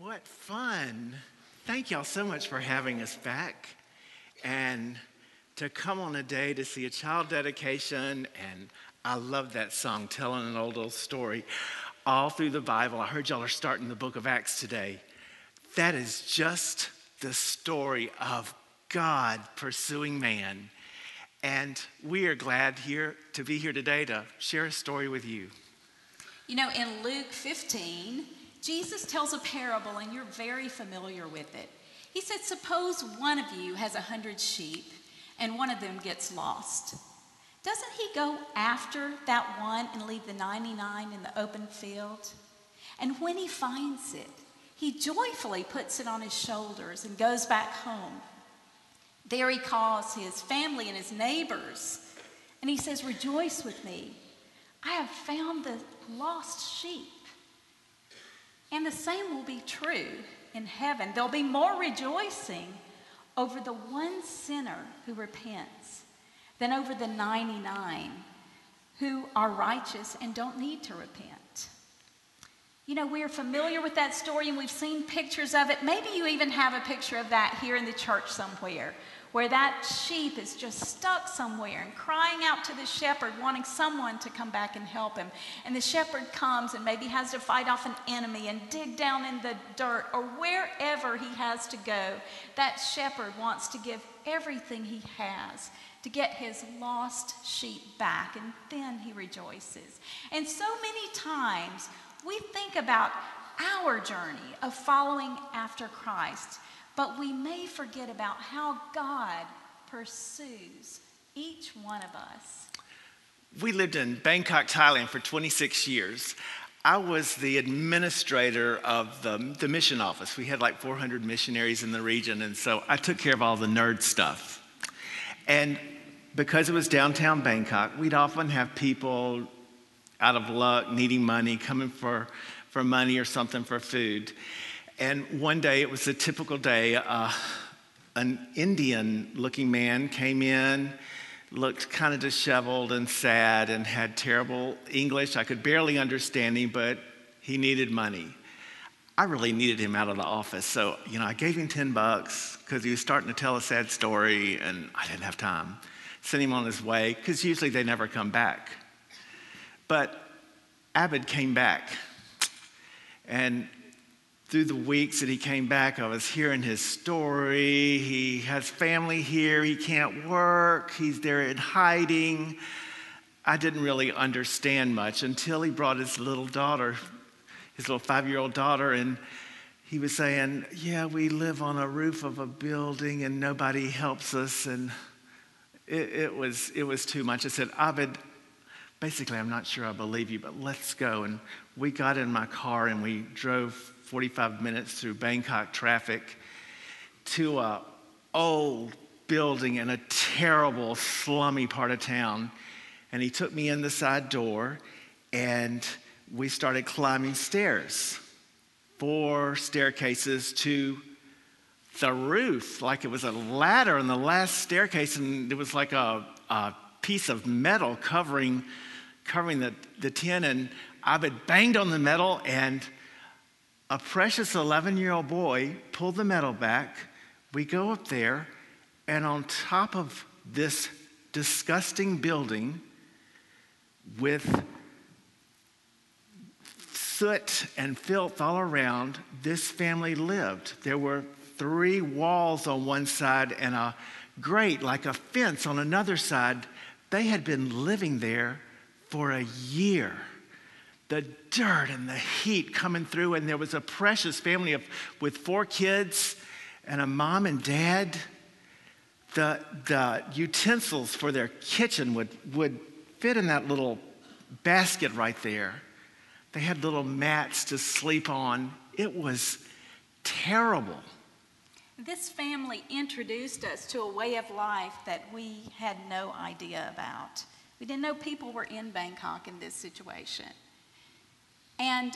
What fun. Thank y'all so much for having us back. And to come on a day to see a child dedication. And I love that song, telling an old, old story all through the Bible. I heard y'all are starting the book of Acts today. That is just the story of God pursuing man. And we are glad here to be here today to share a story with you. You know, in Luke 15, Jesus tells a parable, and you're very familiar with it. He said, Suppose one of you has a hundred sheep, and one of them gets lost. Doesn't he go after that one and leave the 99 in the open field? And when he finds it, he joyfully puts it on his shoulders and goes back home. There he calls his family and his neighbors, and he says, Rejoice with me. I have found the lost sheep. And the same will be true in heaven. There'll be more rejoicing over the one sinner who repents than over the 99 who are righteous and don't need to repent. You know, we're familiar with that story and we've seen pictures of it. Maybe you even have a picture of that here in the church somewhere where that sheep is just stuck somewhere and crying out to the shepherd, wanting someone to come back and help him. And the shepherd comes and maybe has to fight off an enemy and dig down in the dirt or wherever he has to go. That shepherd wants to give everything he has to get his lost sheep back, and then he rejoices. And so many times we think about our journey of following after Christ. But we may forget about how God pursues each one of us. We lived in Bangkok, Thailand for 26 years. I was the administrator of the, the mission office. We had like 400 missionaries in the region, and so I took care of all the nerd stuff. And because it was downtown Bangkok, we'd often have people out of luck, needing money, coming for, for money or something for food. And one day, it was a typical day, uh, an Indian looking man came in, looked kind of disheveled and sad, and had terrible English. I could barely understand him, but he needed money. I really needed him out of the office. So, you know, I gave him 10 bucks because he was starting to tell a sad story and I didn't have time. Sent him on his way because usually they never come back. But Abed came back and through the weeks that he came back, I was hearing his story. He has family here, he can't work, he's there in hiding. I didn't really understand much until he brought his little daughter, his little five year old daughter, and he was saying, Yeah, we live on a roof of a building and nobody helps us. And it, it was, it was too much. I said, Abed, basically, I'm not sure I believe you, but let's go. And we got in my car and we drove 45 minutes through Bangkok traffic to a old building in a terrible, slummy part of town. And he took me in the side door and we started climbing stairs, four staircases to the roof, like it was a ladder in the last staircase, and it was like a, a piece of metal covering, covering the, the tin. And I had banged on the metal and a precious 11 year old boy pulled the metal back. We go up there, and on top of this disgusting building with soot and filth all around, this family lived. There were three walls on one side and a grate, like a fence, on another side. They had been living there for a year the dirt and the heat coming through, and there was a precious family of, with four kids and a mom and dad. The, the utensils for their kitchen would, would fit in that little basket right there. They had little mats to sleep on. It was terrible. This family introduced us to a way of life that we had no idea about. We didn't know people were in Bangkok in this situation. And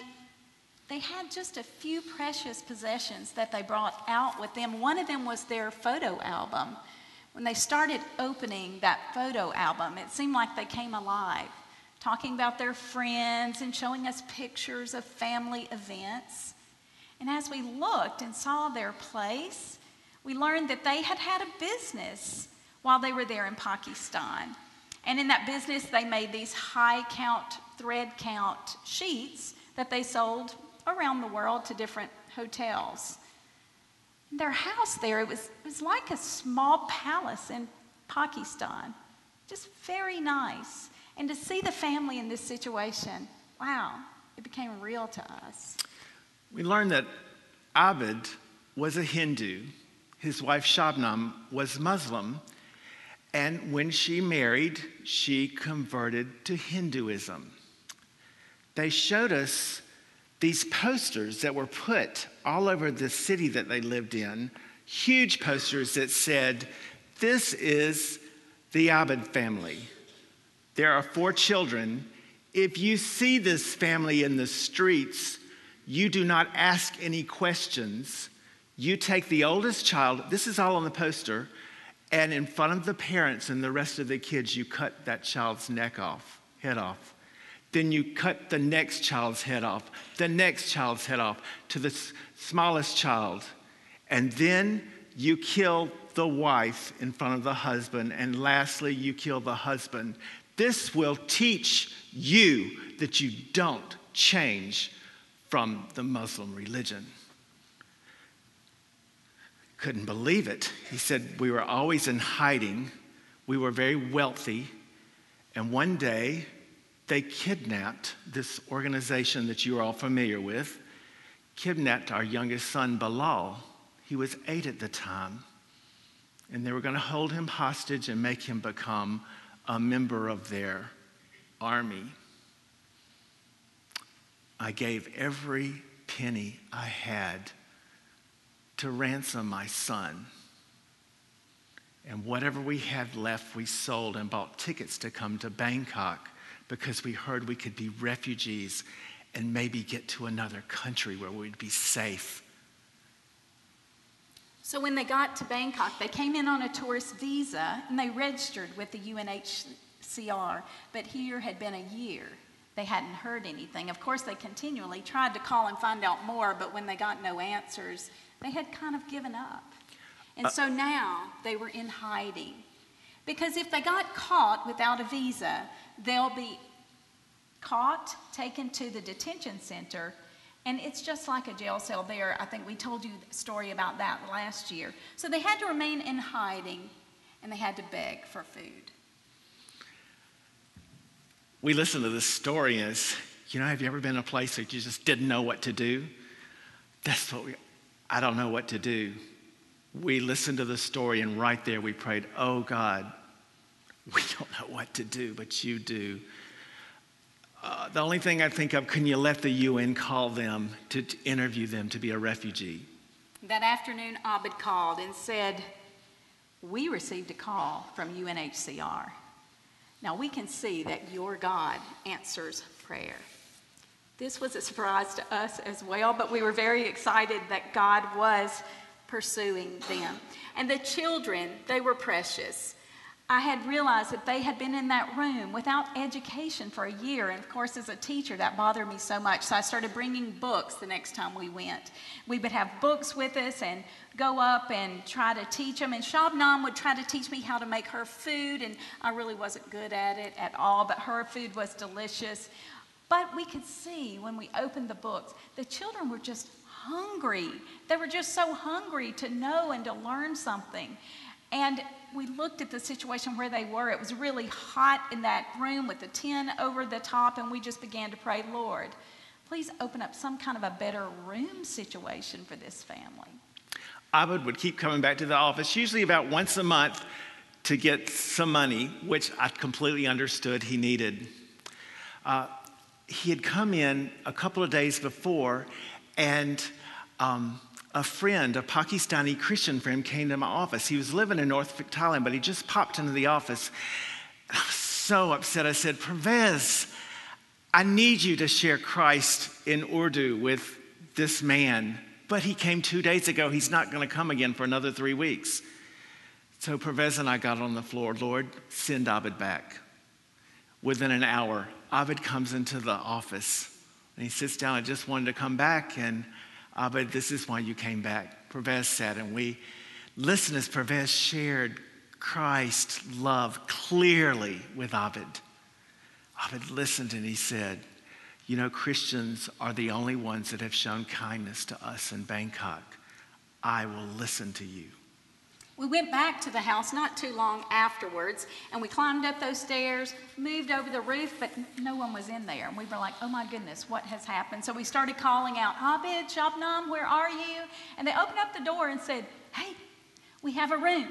they had just a few precious possessions that they brought out with them. One of them was their photo album. When they started opening that photo album, it seemed like they came alive, talking about their friends and showing us pictures of family events. And as we looked and saw their place, we learned that they had had a business while they were there in Pakistan. And in that business, they made these high count, thread count sheets that they sold around the world to different hotels. Their house there, it was, it was like a small palace in Pakistan, just very nice. And to see the family in this situation, wow, it became real to us. We learned that Abid was a Hindu, his wife Shabnam was Muslim, and when she married, she converted to Hinduism. They showed us these posters that were put all over the city that they lived in, huge posters that said, This is the Abid family. There are four children. If you see this family in the streets, you do not ask any questions. You take the oldest child, this is all on the poster, and in front of the parents and the rest of the kids, you cut that child's neck off, head off. Then you cut the next child's head off, the next child's head off to the smallest child. And then you kill the wife in front of the husband. And lastly, you kill the husband. This will teach you that you don't change from the Muslim religion. Couldn't believe it. He said, We were always in hiding, we were very wealthy, and one day they kidnapped this organization that you are all familiar with, kidnapped our youngest son, Bilal. He was eight at the time. And they were going to hold him hostage and make him become a member of their army. I gave every penny I had to ransom my son. And whatever we had left, we sold and bought tickets to come to Bangkok because we heard we could be refugees and maybe get to another country where we'd be safe. So when they got to Bangkok, they came in on a tourist visa and they registered with the UNHCR, but here had been a year. They hadn't heard anything. Of course, they continually tried to call and find out more, but when they got no answers, they had kind of given up. And uh, so now they were in hiding. Because if they got caught without a visa, they'll be caught, taken to the detention center, and it's just like a jail cell there. I think we told you the story about that last year. So they had to remain in hiding and they had to beg for food. We listen to this story as, you know, have you ever been in a place that you just didn't know what to do? That's what we, I don't know what to do. We listened to the story and right there we prayed, oh God, we don't know what to do, but you do. Uh, the only thing I think of, can you let the UN call them to, to interview them to be a refugee? That afternoon, Abid called and said, We received a call from UNHCR. Now we can see that your God answers prayer. This was a surprise to us as well, but we were very excited that God was pursuing them. And the children, they were precious. I had realized that they had been in that room without education for a year. And of course, as a teacher, that bothered me so much. So I started bringing books the next time we went. We would have books with us and go up and try to teach them. And Shabnam would try to teach me how to make her food. And I really wasn't good at it at all, but her food was delicious. But we could see when we opened the books, the children were just hungry. They were just so hungry to know and to learn something. And we looked at the situation where they were. It was really hot in that room with the tin over the top, and we just began to pray, Lord, please open up some kind of a better room situation for this family. Abid would keep coming back to the office, usually about once a month, to get some money, which I completely understood he needed. Uh, he had come in a couple of days before, and um, a friend, a Pakistani Christian friend, came to my office. He was living in North Thailand, but he just popped into the office. I was so upset. I said, Pervez, I need you to share Christ in Urdu with this man. But he came two days ago. He's not going to come again for another three weeks. So Pervez and I got on the floor. Lord, send Abid back. Within an hour, Abid comes into the office and he sits down. I just wanted to come back and Ah, Abed, this is why you came back. Pervez said, and we listened as Pervez shared Christ's love clearly with Abed. Abed listened and he said, You know, Christians are the only ones that have shown kindness to us in Bangkok. I will listen to you. We went back to the house not too long afterwards, and we climbed up those stairs, moved over the roof, but no one was in there. And we were like, oh my goodness, what has happened? So we started calling out, Abid, Shabnam, where are you? And they opened up the door and said, hey, we have a room.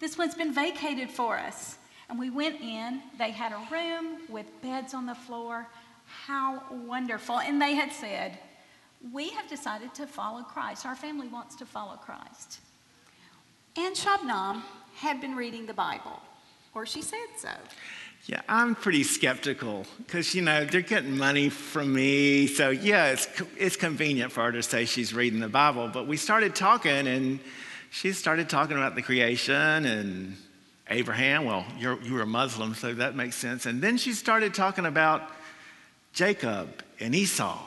This one's been vacated for us. And we went in. They had a room with beds on the floor. How wonderful. And they had said, we have decided to follow Christ. Our family wants to follow Christ. And Shabnam had been reading the Bible, or she said so. Yeah, I'm pretty skeptical because, you know, they're getting money from me. So, yeah, it's, it's convenient for her to say she's reading the Bible. But we started talking, and she started talking about the creation and Abraham. Well, you're, you were a Muslim, so that makes sense. And then she started talking about Jacob and Esau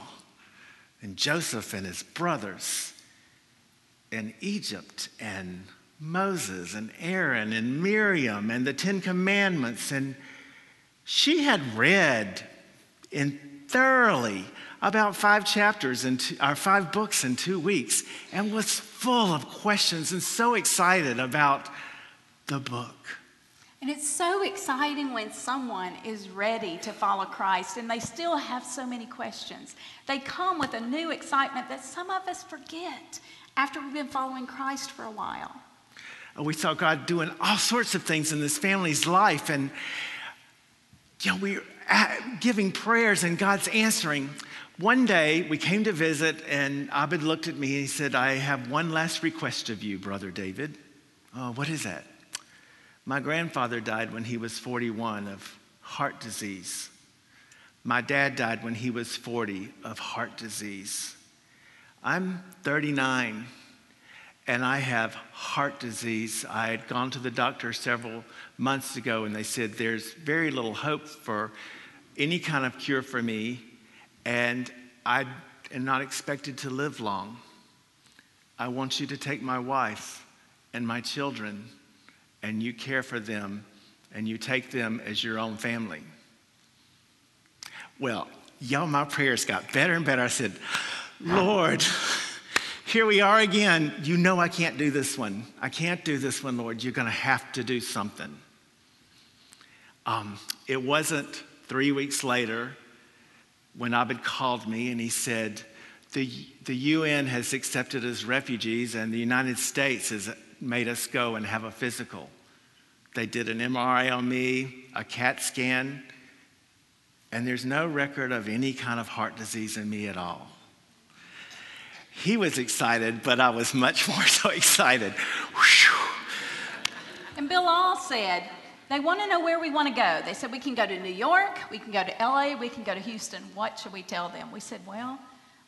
and Joseph and his brothers and Egypt and Moses and Aaron and Miriam and the Ten Commandments. And she had read in thoroughly about five chapters and or five books in two weeks and was full of questions and so excited about the book. And it's so exciting when someone is ready to follow Christ and they still have so many questions. They come with a new excitement that some of us forget after we've been following Christ for a while. We saw God doing all sorts of things in this family's life. And, you know, we were giving prayers and God's answering. One day we came to visit, and Abed looked at me and he said, I have one last request of you, Brother David. Oh, what is that? My grandfather died when he was 41 of heart disease. My dad died when he was 40 of heart disease. I'm 39 and I have heart disease. I had gone to the doctor several months ago, and they said there's very little hope for any kind of cure for me, and I am not expected to live long. I want you to take my wife and my children, and you care for them, and you take them as your own family. Well, y'all, my prayers got better and better. I said, Lord, here we are again. You know I can't do this one. I can't do this one, Lord. You're going to have to do something. Um, it wasn't three weeks later when Abed called me and he said, the, the UN has accepted us refugees and the United States has made us go and have a physical. They did an MRI on me, a CAT scan, and there's no record of any kind of heart disease in me at all. He was excited, but I was much more so excited. And Bilal said, they want to know where we want to go. They said, we can go to New York, we can go to LA, we can go to Houston. What should we tell them? We said, well,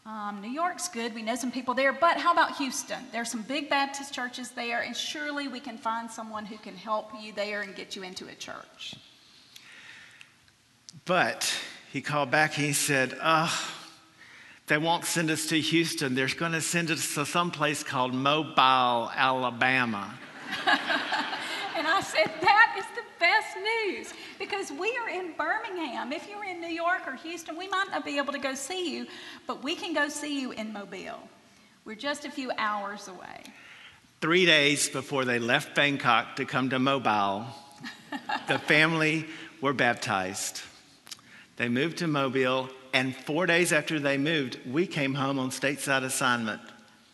um, New York's good. We know some people there, but how about Houston? There's some big Baptist churches there, and surely we can find someone who can help you there and get you into a church. But he called back and he said, oh, they won't send us to Houston. They're going to send us to some place called Mobile, Alabama. and I said, That is the best news because we are in Birmingham. If you're in New York or Houston, we might not be able to go see you, but we can go see you in Mobile. We're just a few hours away. Three days before they left Bangkok to come to Mobile, the family were baptized. They moved to Mobile and four days after they moved, we came home on stateside assignment.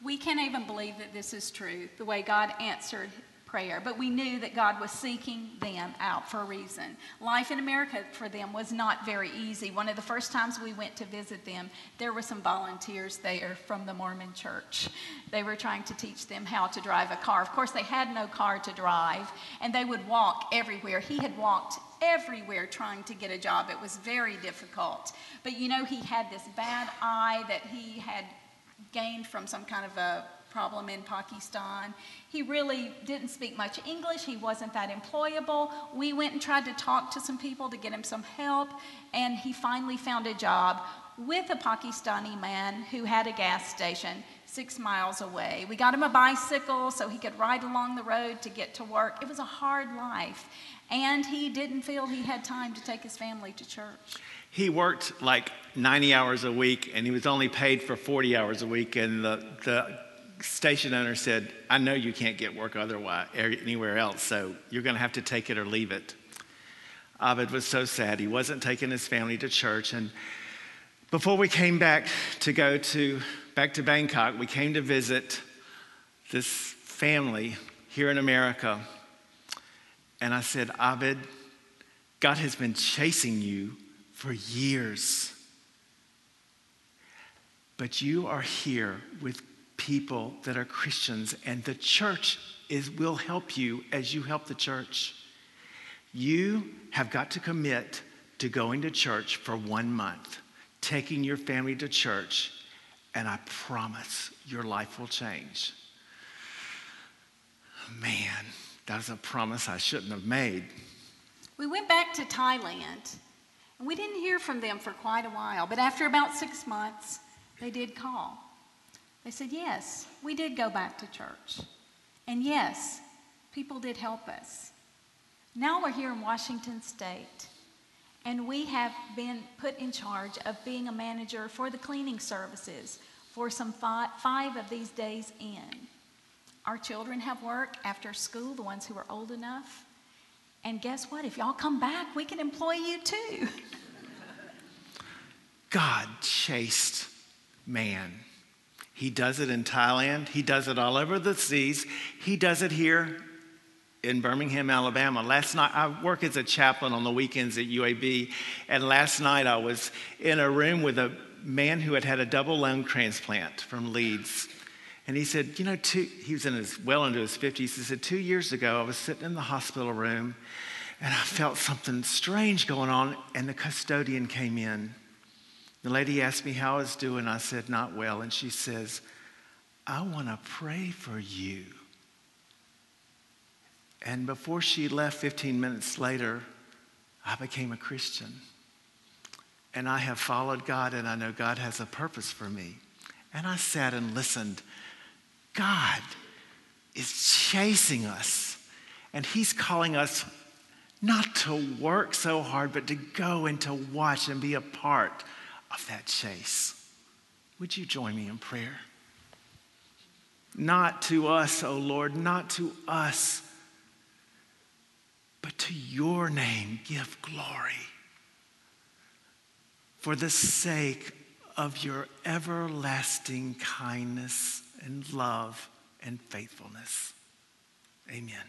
We can't even believe that this is true, the way God answered prayer, but we knew that God was seeking them out for a reason. Life in America for them was not very easy. One of the first times we went to visit them, there were some volunteers there from the Mormon church. They were trying to teach them how to drive a car. Of course, they had no car to drive, and they would walk everywhere. He had walked everywhere trying to get a job. It was very difficult. But you know, he had this bad eye that he had gained from some kind of a problem in Pakistan. He really didn't speak much English. He wasn't that employable. We went and tried to talk to some people to get him some help, and he finally found a job with a Pakistani man who had a gas station six miles away. We got him a bicycle so he could ride along the road to get to work. It was a hard life. And he didn't feel he had time to take his family to church. He worked like 90 hours a week and he was only paid for 40 hours a week. And the, the station owner said, I know you can't get work otherwise, er, anywhere else, so you're going to have to take it or leave it. Abed was so sad. He wasn't taking his family to church. And before we came back to go to back to Bangkok, we came to visit this family here in America. And I said, Abed, God has been chasing you for years. But you are here with people that are Christians, and the church is, will help you as you help the church. You have got to commit to going to church for one month, taking your family to church and I promise your life will change. Man, that was a promise I shouldn't have made. We went back to Thailand, and we didn't hear from them for quite a while, but after about six months, they did call. They said, Yes, we did go back to church. And yes, people did help us. Now we're here in Washington State, and we have been put in charge of being a manager for the cleaning services for some five, five of these Days Inn. Our children have work after school, the ones who are old enough. And guess what? If y'all come back, we can employ you too. God chased man. He does it in Thailand. He does it all over the seas. He does it here in Birmingham, Alabama. Last night, I work as a chaplain on the weekends at UAB, and last night I was in a room with a man who had had a double lung transplant from Leeds. And he said, You know, two, he was in his, well into his 50s. He said, Two years ago, I was sitting in the hospital room and I felt something strange going on, and the custodian came in. The lady asked me how I was doing. I said, Not well. And she says, I want to pray for you. And before she left 15 minutes later, I became a Christian and I have followed God, and I know God has a purpose for me. And I sat and listened. God is chasing us, and He's calling us not to work so hard, but to go and to watch and be a part of that chase. Would you join me in prayer? Not to us, O oh Lord, not to us, but to your name give glory for the sake of your everlasting kindness and love and faithfulness. Amen.